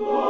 Lord.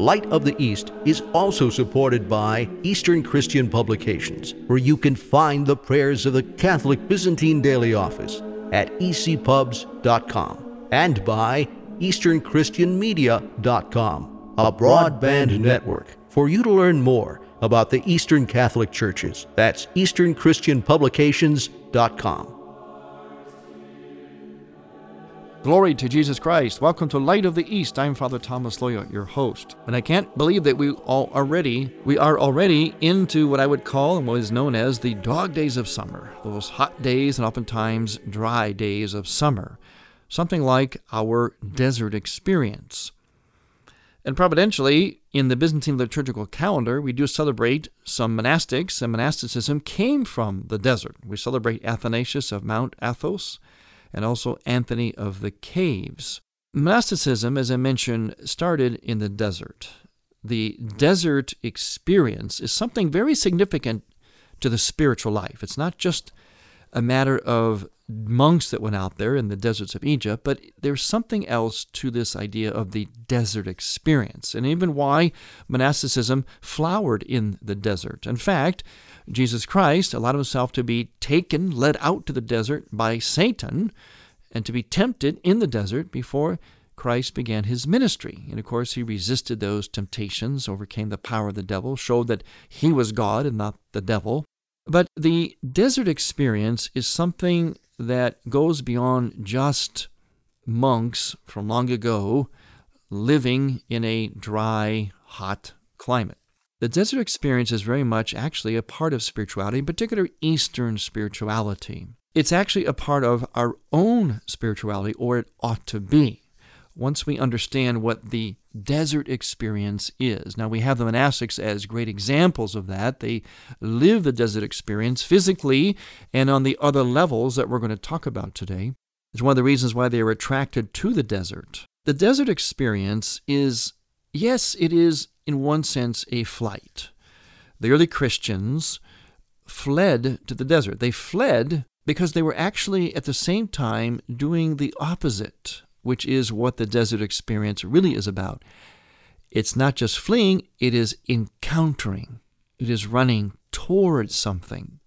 Light of the East is also supported by Eastern Christian Publications, where you can find the prayers of the Catholic Byzantine Daily Office at ecpubs.com and by EasternChristianMedia.com, a broadband network for you to learn more about the Eastern Catholic Churches. That's EasternChristianPublications.com. Glory to Jesus Christ. Welcome to Light of the East. I'm Father Thomas Loya, your host. And I can't believe that we all already we are already into what I would call and what is known as the dog days of summer. Those hot days and oftentimes dry days of summer. Something like our desert experience. And providentially, in the Byzantine liturgical calendar, we do celebrate some monastics, and monasticism came from the desert. We celebrate Athanasius of Mount Athos and also Anthony of the Caves. Monasticism, as I mentioned, started in the desert. The desert experience is something very significant to the spiritual life. It's not just a matter of monks that went out there in the deserts of Egypt, but there's something else to this idea of the desert experience, and even why monasticism flowered in the desert. In fact, Jesus Christ allowed himself to be taken, led out to the desert by Satan, and to be tempted in the desert before Christ began his ministry. And of course, he resisted those temptations, overcame the power of the devil, showed that he was God and not the devil. But the desert experience is something that goes beyond just monks from long ago living in a dry, hot climate. The desert experience is very much actually a part of spirituality, in particular Eastern spirituality. It's actually a part of our own spirituality, or it ought to be, once we understand what the desert experience is. Now, we have the monastics as great examples of that. They live the desert experience physically and on the other levels that we're going to talk about today. It's one of the reasons why they are attracted to the desert. The desert experience is, yes, it is in one sense, a flight. The early Christians fled to the desert. They fled because they were actually at the same time doing the opposite, which is what the desert experience really is about. It's not just fleeing, it is encountering, it is running towards something.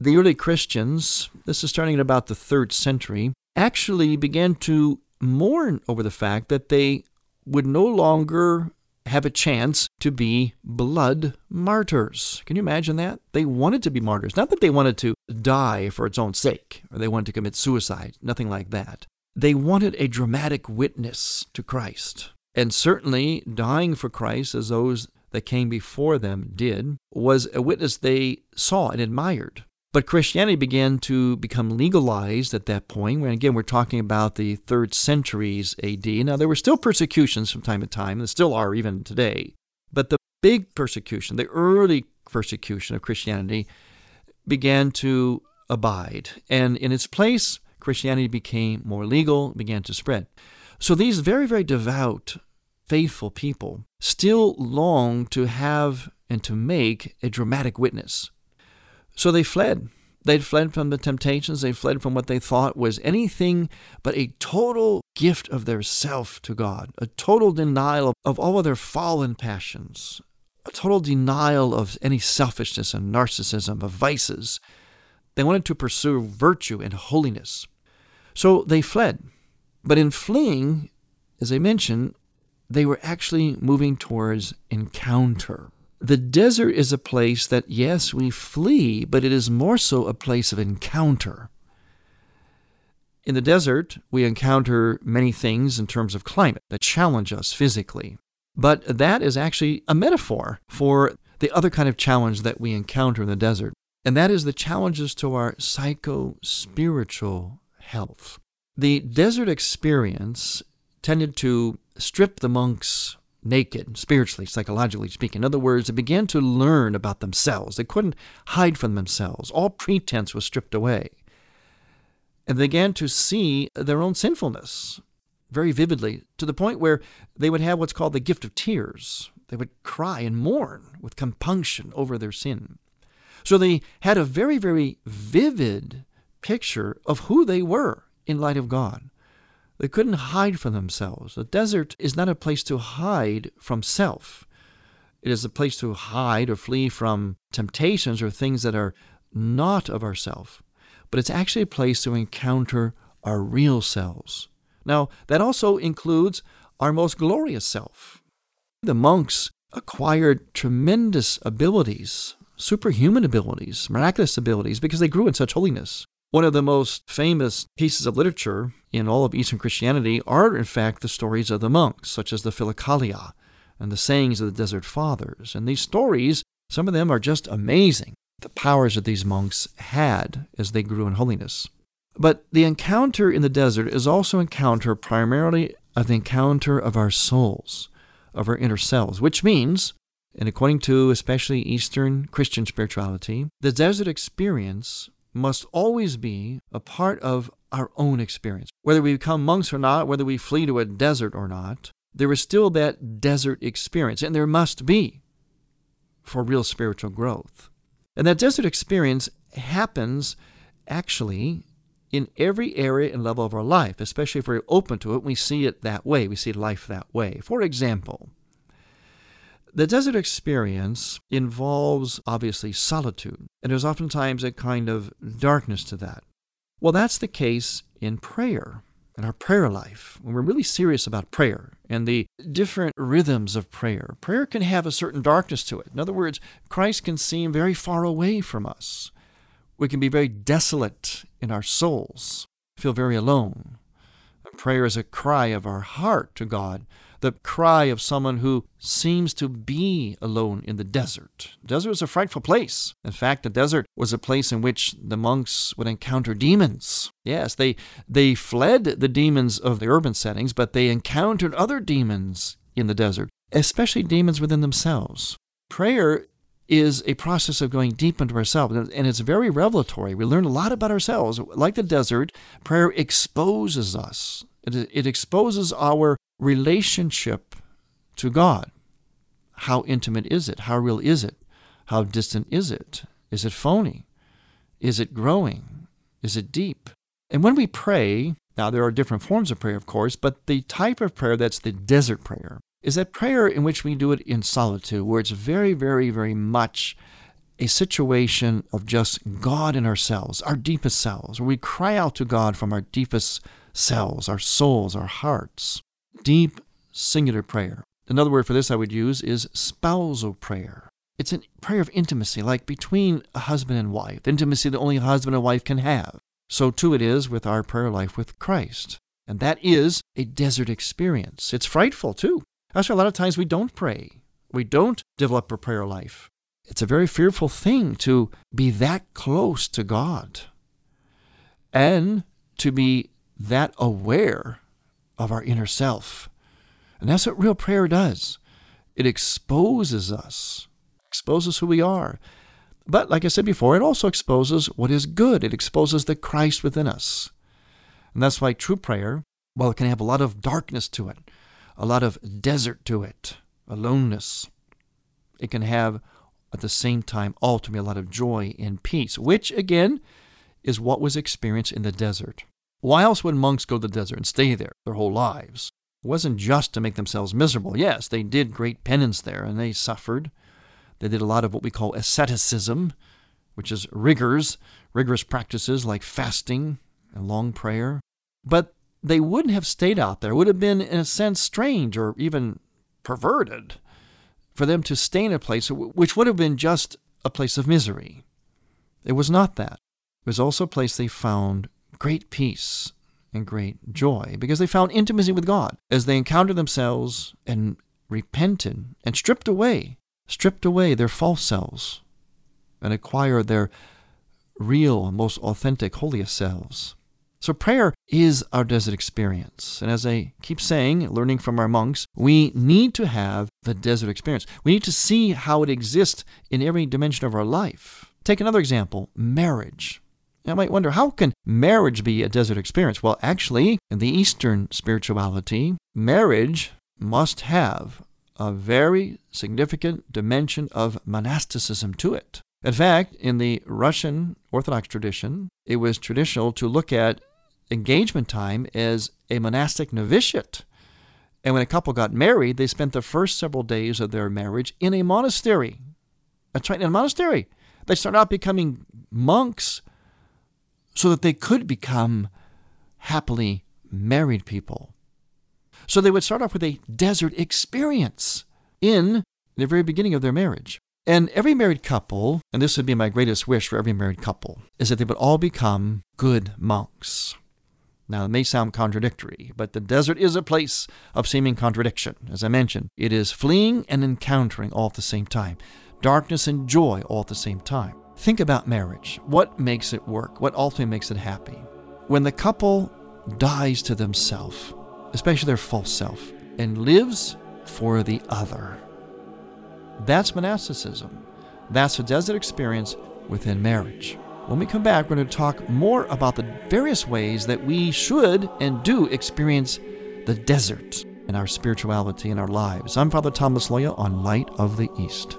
The early Christians, this is starting at about the third century, actually began to mourn over the fact that they would no longer have a chance to be blood martyrs. Can you imagine that? They wanted to be martyrs. Not that they wanted to die for its own sake or they wanted to commit suicide, nothing like that. They wanted a dramatic witness to Christ. And certainly, dying for Christ, as those that came before them did, was a witness they saw and admired. But Christianity began to become legalized at that point. When again, we're talking about the third centuries AD. Now, there were still persecutions from time to time, and still are even today. But the big persecution, the early persecution of Christianity, began to abide. And in its place, Christianity became more legal, began to spread. So these very, very devout, faithful people still long to have and to make a dramatic witness so they fled. They'd fled from the temptations. They fled from what they thought was anything but a total gift of their self to God, a total denial of all of their fallen passions, a total denial of any selfishness and narcissism, of vices. They wanted to pursue virtue and holiness. So they fled. But in fleeing, as I mentioned, they were actually moving towards encounter. The desert is a place that, yes, we flee, but it is more so a place of encounter. In the desert, we encounter many things in terms of climate that challenge us physically. But that is actually a metaphor for the other kind of challenge that we encounter in the desert, and that is the challenges to our psycho spiritual health. The desert experience tended to strip the monks naked, spiritually, psychologically speaking. In other words, they began to learn about themselves. They couldn't hide from themselves. All pretense was stripped away. And they began to see their own sinfulness very vividly to the point where they would have what's called the gift of tears. They would cry and mourn with compunction over their sin. So they had a very, very vivid picture of who they were in light of God. They couldn't hide from themselves. The desert is not a place to hide from self. It is a place to hide or flee from temptations or things that are not of ourself. But it's actually a place to encounter our real selves. Now, that also includes our most glorious self. The monks acquired tremendous abilities, superhuman abilities, miraculous abilities, because they grew in such holiness. One of the most famous pieces of literature in all of Eastern Christianity are, in fact, the stories of the monks, such as the Philokalia and the sayings of the Desert Fathers. And these stories, some of them are just amazing, the powers that these monks had as they grew in holiness. But the encounter in the desert is also encounter primarily of the encounter of our souls, of our inner selves, which means, and according to especially Eastern Christian spirituality, the desert experience must always be a part of our own experience. Whether we become monks or not, whether we flee to a desert or not, there is still that desert experience, and there must be for real spiritual growth. And that desert experience happens actually in every area and level of our life, especially if we're open to it, we see it that way. We see life that way. For example, the desert experience involves obviously solitude, and there's oftentimes a kind of darkness to that. Well, that's the case in prayer, in our prayer life, when we're really serious about prayer and the different rhythms of prayer. Prayer can have a certain darkness to it. In other words, Christ can seem very far away from us. We can be very desolate in our souls, feel very alone. Prayer is a cry of our heart to God the cry of someone who seems to be alone in the desert. The desert is a frightful place. In fact, the desert was a place in which the monks would encounter demons. Yes, they, they fled the demons of the urban settings, but they encountered other demons in the desert, especially demons within themselves. Prayer is a process of going deep into ourselves, and it's very revelatory. We learn a lot about ourselves. Like the desert, prayer exposes us. It, it exposes our relationship to God. How intimate is it? How real is it? How distant is it? Is it phony? Is it growing? Is it deep? And when we pray, now there are different forms of prayer, of course, but the type of prayer that's the desert prayer is that prayer in which we do it in solitude, where it's very, very, very much a situation of just God in ourselves, our deepest selves, where we cry out to God from our deepest selves, our souls, our hearts deep, singular prayer. Another word for this I would use is spousal prayer. It's a prayer of intimacy, like between a husband and wife, intimacy that only a husband and wife can have. So too it is with our prayer life with Christ. And that is a desert experience. It's frightful too. That's why a lot of times we don't pray. We don't develop a prayer life. It's a very fearful thing to be that close to God and to be that aware of our inner self. And that's what real prayer does it exposes us, exposes who we are. But like I said before, it also exposes what is good, it exposes the Christ within us. And that's why true prayer, well, it can have a lot of darkness to it, a lot of desert to it, aloneness. It can have at the same time ultimately a lot of joy and peace, which again is what was experienced in the desert. Why else would monks go to the desert and stay there their whole lives? It wasn't just to make themselves miserable. Yes, they did great penance there and they suffered. They did a lot of what we call asceticism, which is rigors, rigorous practices like fasting and long prayer. But they wouldn't have stayed out there. It would have been, in a sense, strange or even perverted for them to stay in a place which would have been just a place of misery. It was not that. It was also a place they found great peace and great joy because they found intimacy with God as they encountered themselves and repented and stripped away, stripped away their false selves and acquired their real, most authentic, holiest selves. So prayer is our desert experience. And as I keep saying, learning from our monks, we need to have the desert experience. We need to see how it exists in every dimension of our life. Take another example, marriage. I might wonder, how can marriage be a desert experience? Well, actually, in the Eastern spirituality, marriage must have a very significant dimension of monasticism to it. In fact, in the Russian Orthodox tradition, it was traditional to look at engagement time as a monastic novitiate. And when a couple got married, they spent the first several days of their marriage in a monastery. That's right, in a monastery. They started out becoming monks so that they could become happily married people. So they would start off with a desert experience in the very beginning of their marriage. And every married couple, and this would be my greatest wish for every married couple, is that they would all become good monks. Now, it may sound contradictory, but the desert is a place of seeming contradiction. As I mentioned, it is fleeing and encountering all at the same time, darkness and joy all at the same time. Think about marriage. What makes it work? What ultimately makes it happy? When the couple dies to themselves, especially their false self, and lives for the other. That's monasticism. That's a desert experience within marriage. When we come back, we're going to talk more about the various ways that we should and do experience the desert in our spirituality and our lives. I'm Father Thomas Loya on Light of the East.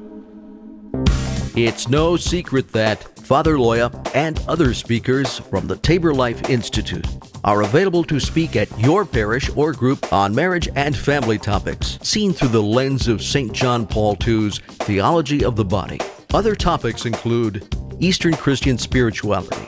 It's no secret that Father Loya and other speakers from the Tabor Life Institute are available to speak at your parish or group on marriage and family topics, seen through the lens of St. John Paul II's Theology of the Body. Other topics include Eastern Christian spirituality,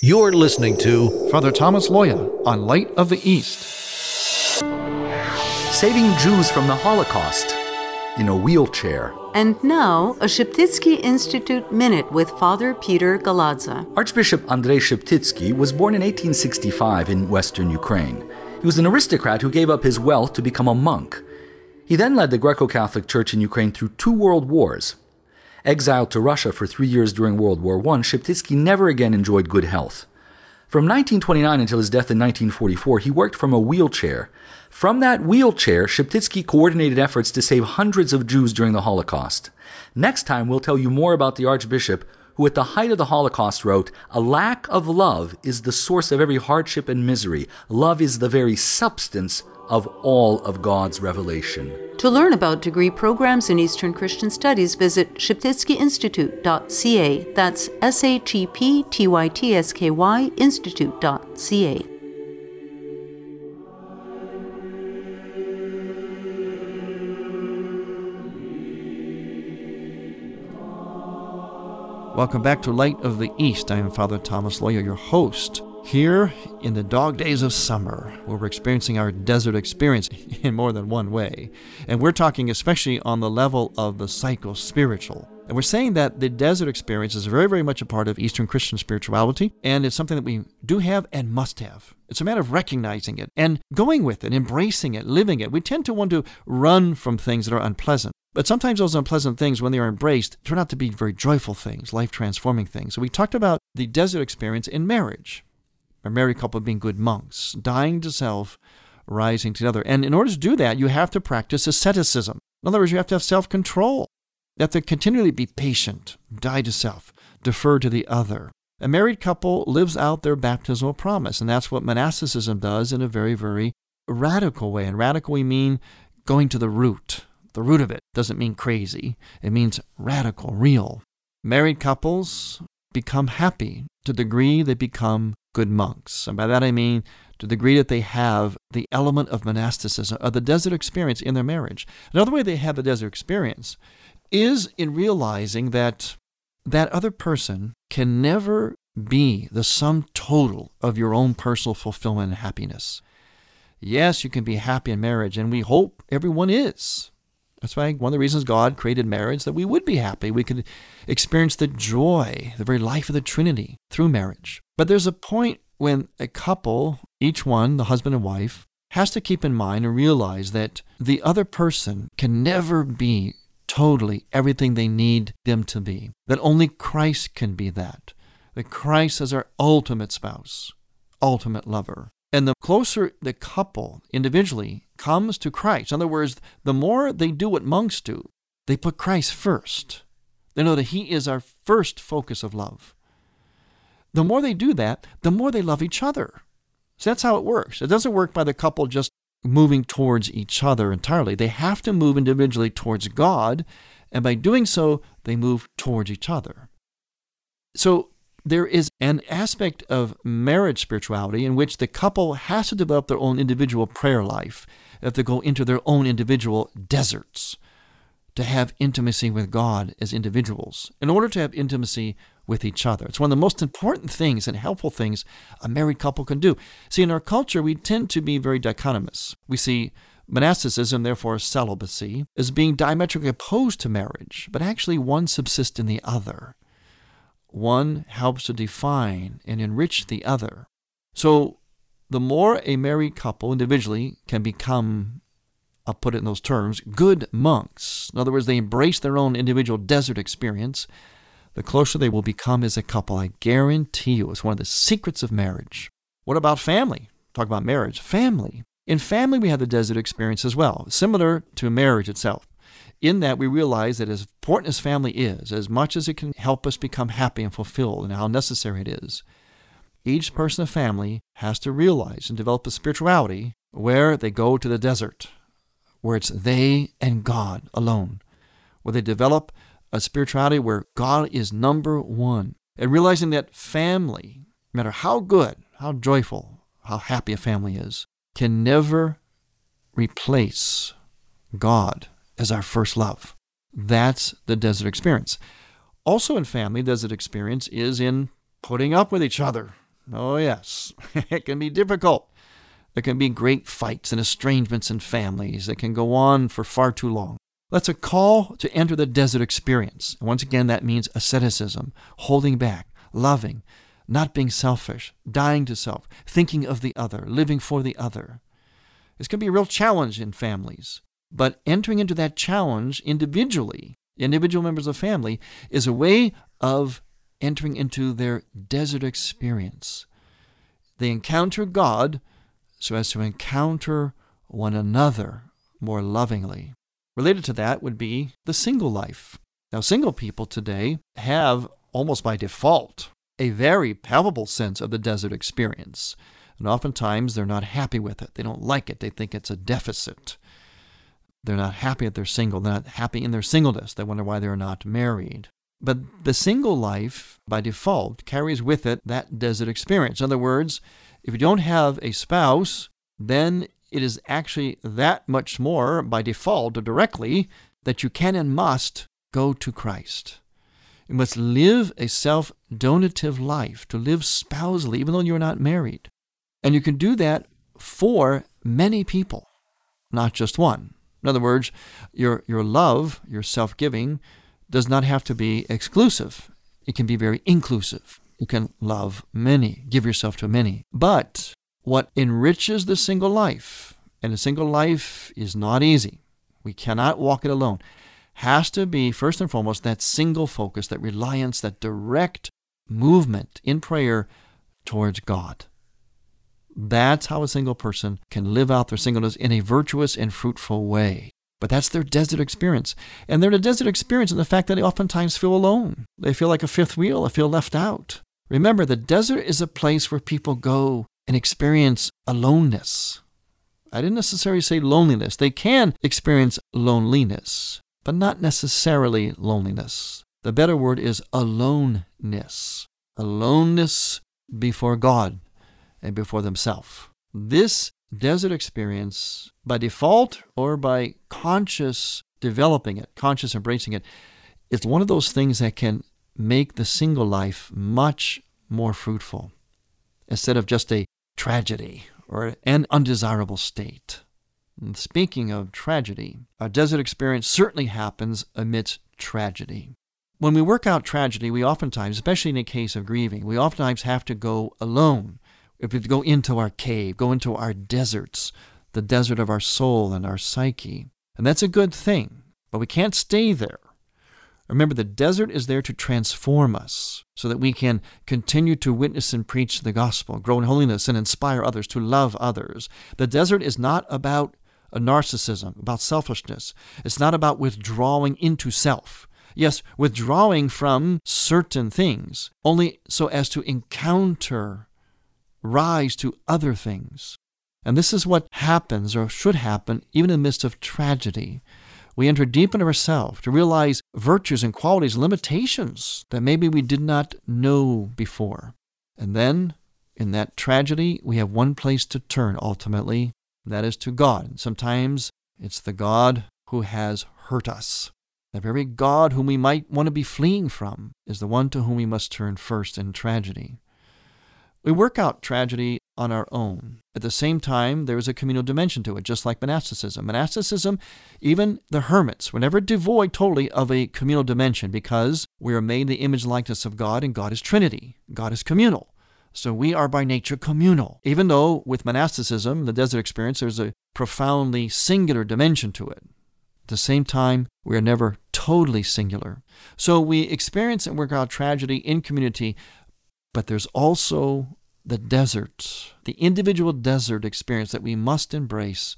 You're listening to Father Thomas Loya on Light of the East. Saving Jews from the Holocaust in a wheelchair. And now, a Sheptytsky Institute Minute with Father Peter Galadza. Archbishop Andrei Sheptytsky was born in 1865 in western Ukraine. He was an aristocrat who gave up his wealth to become a monk. He then led the Greco Catholic Church in Ukraine through two world wars. Exiled to Russia for three years during World War I, Sheptytsky never again enjoyed good health. From 1929 until his death in 1944, he worked from a wheelchair. From that wheelchair, Sheptytsky coordinated efforts to save hundreds of Jews during the Holocaust. Next time, we'll tell you more about the Archbishop, who at the height of the Holocaust wrote, A lack of love is the source of every hardship and misery. Love is the very substance of all of God's revelation. To learn about degree programs in Eastern Christian Studies, visit sheptytskyinstitute.ca. That's S H E P T Y T S K Y institute.ca. Welcome back to Light of the East. I am Father Thomas Loya, your host. Here in the dog days of summer, where we're experiencing our desert experience in more than one way. And we're talking especially on the level of the psycho spiritual. And we're saying that the desert experience is very, very much a part of Eastern Christian spirituality, and it's something that we do have and must have. It's a matter of recognizing it and going with it, embracing it, living it. We tend to want to run from things that are unpleasant. But sometimes those unpleasant things, when they are embraced, turn out to be very joyful things, life transforming things. So we talked about the desert experience in marriage a married couple being good monks, dying to self, rising to the other. And in order to do that, you have to practice asceticism. In other words, you have to have self control. You have to continually be patient, die to self, defer to the other. A married couple lives out their baptismal promise, and that's what monasticism does in a very, very radical way. And radical, we mean going to the root. The root of it doesn't mean crazy, it means radical, real. Married couples become happy to the degree they become good monks. And by that I mean to the degree that they have the element of monasticism, of the desert experience in their marriage. Another way they have the desert experience is in realizing that that other person can never be the sum total of your own personal fulfillment and happiness. Yes, you can be happy in marriage, and we hope everyone is. That's why one of the reasons God created marriage that we would be happy. We could experience the joy, the very life of the Trinity through marriage. But there's a point when a couple, each one, the husband and wife, has to keep in mind and realize that the other person can never be totally everything they need them to be. That only Christ can be that. That Christ is our ultimate spouse, ultimate lover. And the closer the couple individually comes to Christ, in other words, the more they do what monks do, they put Christ first. They know that He is our first focus of love. The more they do that, the more they love each other. So that's how it works. It doesn't work by the couple just moving towards each other entirely. They have to move individually towards God, and by doing so, they move towards each other. So there is an aspect of marriage spirituality in which the couple has to develop their own individual prayer life, if they go into their own individual deserts to have intimacy with God as individuals, in order to have intimacy with each other. It's one of the most important things and helpful things a married couple can do. See, in our culture, we tend to be very dichotomous. We see monasticism, therefore celibacy, as being diametrically opposed to marriage, but actually one subsists in the other. One helps to define and enrich the other. So, the more a married couple individually can become, I'll put it in those terms, good monks, in other words, they embrace their own individual desert experience, the closer they will become as a couple. I guarantee you, it's one of the secrets of marriage. What about family? Talk about marriage. Family. In family, we have the desert experience as well, similar to marriage itself in that we realize that as important as family is, as much as it can help us become happy and fulfilled and how necessary it is, each person of family has to realize and develop a spirituality where they go to the desert, where it's they and God alone, where they develop a spirituality where God is number one, and realizing that family, no matter how good, how joyful, how happy a family is, can never replace God as our first love. That's the desert experience. Also in family, desert experience is in putting up with each other. Oh, yes, it can be difficult. There can be great fights and estrangements in families that can go on for far too long. That's a call to enter the desert experience. And once again, that means asceticism, holding back, loving, not being selfish, dying to self, thinking of the other, living for the other. This can be a real challenge in families. But entering into that challenge individually, individual members of family, is a way of entering into their desert experience. They encounter God so as to encounter one another more lovingly. Related to that would be the single life. Now, single people today have, almost by default, a very palpable sense of the desert experience. And oftentimes they're not happy with it. They don't like it. They think it's a deficit. They're not happy that they're single. They're not happy in their singleness. They wonder why they're not married. But the single life, by default, carries with it that desert experience. In other words, if you don't have a spouse, then it is actually that much more by default or directly that you can and must go to Christ. You must live a self donative life, to live spousally, even though you're not married. And you can do that for many people, not just one. In other words, your, your love, your self giving, does not have to be exclusive. It can be very inclusive. You can love many, give yourself to many. But what enriches the single life, and a single life is not easy, we cannot walk it alone, has to be first and foremost that single focus, that reliance, that direct movement in prayer towards God. That's how a single person can live out their singleness in a virtuous and fruitful way. But that's their desert experience. And they're in a desert experience in the fact that they oftentimes feel alone. They feel like a fifth wheel, they feel left out. Remember, the desert is a place where people go and experience aloneness. I didn't necessarily say loneliness. They can experience loneliness, but not necessarily loneliness. The better word is aloneness. Aloneness before God and before themselves. This desert experience, by default or by conscious developing it, conscious embracing it, it's one of those things that can make the single life much more fruitful instead of just a tragedy or an undesirable state. And speaking of tragedy, a desert experience certainly happens amidst tragedy. When we work out tragedy, we oftentimes, especially in a case of grieving, we oftentimes have to go alone. If we go into our cave, go into our deserts, the desert of our soul and our psyche. And that's a good thing, but we can't stay there. Remember, the desert is there to transform us so that we can continue to witness and preach the gospel, grow in holiness, and inspire others to love others. The desert is not about a narcissism, about selfishness. It's not about withdrawing into self. Yes, withdrawing from certain things, only so as to encounter, rise to other things. And this is what happens or should happen even in the midst of tragedy we enter deep into ourselves to realize virtues and qualities, limitations that maybe we did not know before. And then, in that tragedy, we have one place to turn ultimately, and that is to God. And sometimes it's the God who has hurt us. The very God whom we might want to be fleeing from is the one to whom we must turn first in tragedy. We work out tragedy on our own. At the same time, there is a communal dimension to it, just like monasticism. Monasticism, even the hermits, were never devoid totally of a communal dimension because we are made the image likeness of God, and God is Trinity. God is communal. So we are by nature communal. Even though with monasticism, the desert experience, there's a profoundly singular dimension to it. At the same time, we are never totally singular. So we experience and work out tragedy in community, but there's also the desert, the individual desert experience that we must embrace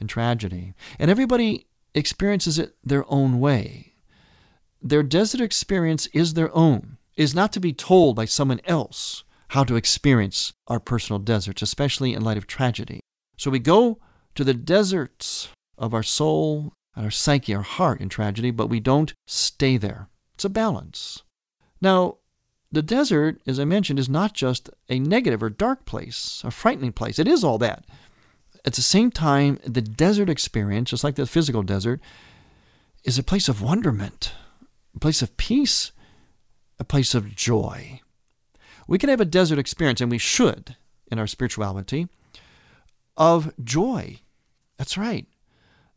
in tragedy. And everybody experiences it their own way. Their desert experience is their own, is not to be told by someone else how to experience our personal deserts, especially in light of tragedy. So we go to the deserts of our soul and our psyche, our heart in tragedy, but we don't stay there. It's a balance. Now, the desert, as I mentioned, is not just a negative or dark place, a frightening place. It is all that. At the same time, the desert experience, just like the physical desert, is a place of wonderment, a place of peace, a place of joy. We can have a desert experience, and we should in our spirituality, of joy. That's right.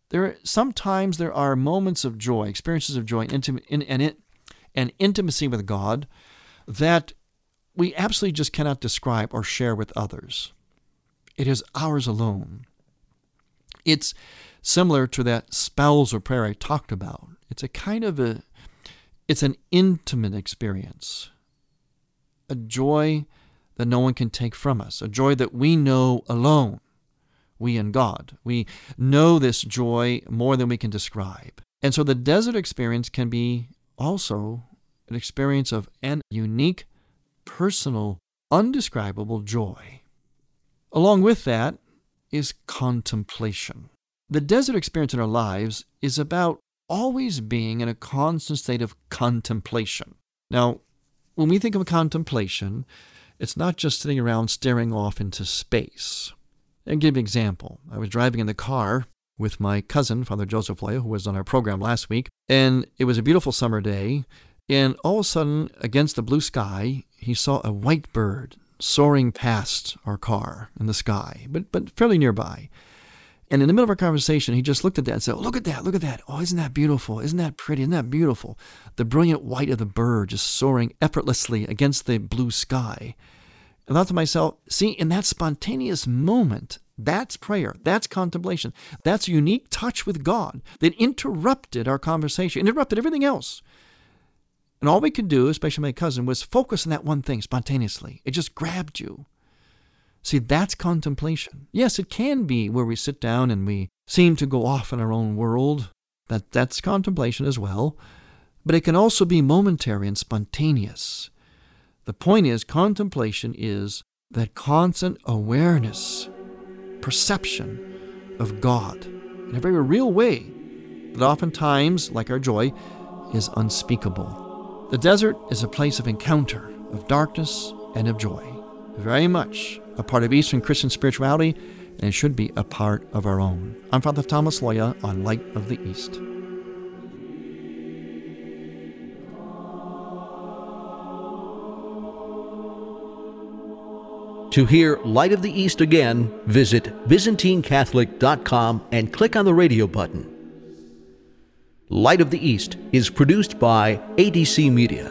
There sometimes there are moments of joy, experiences of joy, intim- in, and, and intimacy with God that we absolutely just cannot describe or share with others. It is ours alone. It's similar to that spousal prayer I talked about. It's a kind of a it's an intimate experience. A joy that no one can take from us, a joy that we know alone, we and God. We know this joy more than we can describe. And so the desert experience can be also an experience of an unique, personal, undescribable joy. Along with that is contemplation. The desert experience in our lives is about always being in a constant state of contemplation. Now, when we think of contemplation, it's not just sitting around staring off into space. I'll give you an example. I was driving in the car with my cousin, Father Joseph Leo, who was on our program last week, and it was a beautiful summer day, And all of a sudden, against the blue sky, he saw a white bird soaring past our car in the sky, but, but fairly nearby. And in the middle of our conversation, he just looked at that and said, oh, Look at that, look at that. Oh, isn't that beautiful? Isn't that pretty? Isn't that beautiful? The brilliant white of the bird just soaring effortlessly against the blue sky. And I thought to myself, see, in that spontaneous moment, that's prayer. That's contemplation. That's a unique touch with God that interrupted our conversation, interrupted everything else. And all we could do, especially my cousin, was focus on that one thing spontaneously. It just grabbed you. See, that's contemplation. Yes, it can be where we sit down and we seem to go off in our own world. That, that's contemplation as well. But it can also be momentary and spontaneous. The point is, contemplation is that constant awareness, perception of God in a very real way that oftentimes, like our joy, is unspeakable. The desert is a place of encounter, of darkness, and of joy. Very much a part of Eastern Christian spirituality, and it should be a part of our own. I'm Father Thomas Loya on Light of the East. To hear Light of the East again, visit ByzantineCatholic.com and click on the radio button. Light of the East is produced by ADC Media.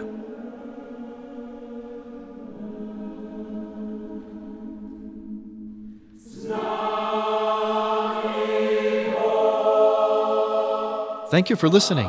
Thank you for listening.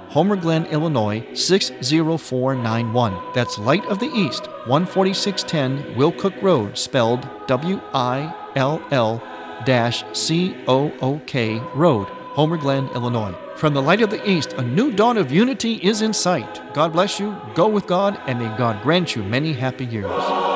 Homer Glen, Illinois 60491. That's Light of the East, 14610 Willcook Road, spelled W I L L C O O K Road, Homer Glen, Illinois. From the Light of the East, a new dawn of unity is in sight. God bless you, go with God, and may God grant you many happy years.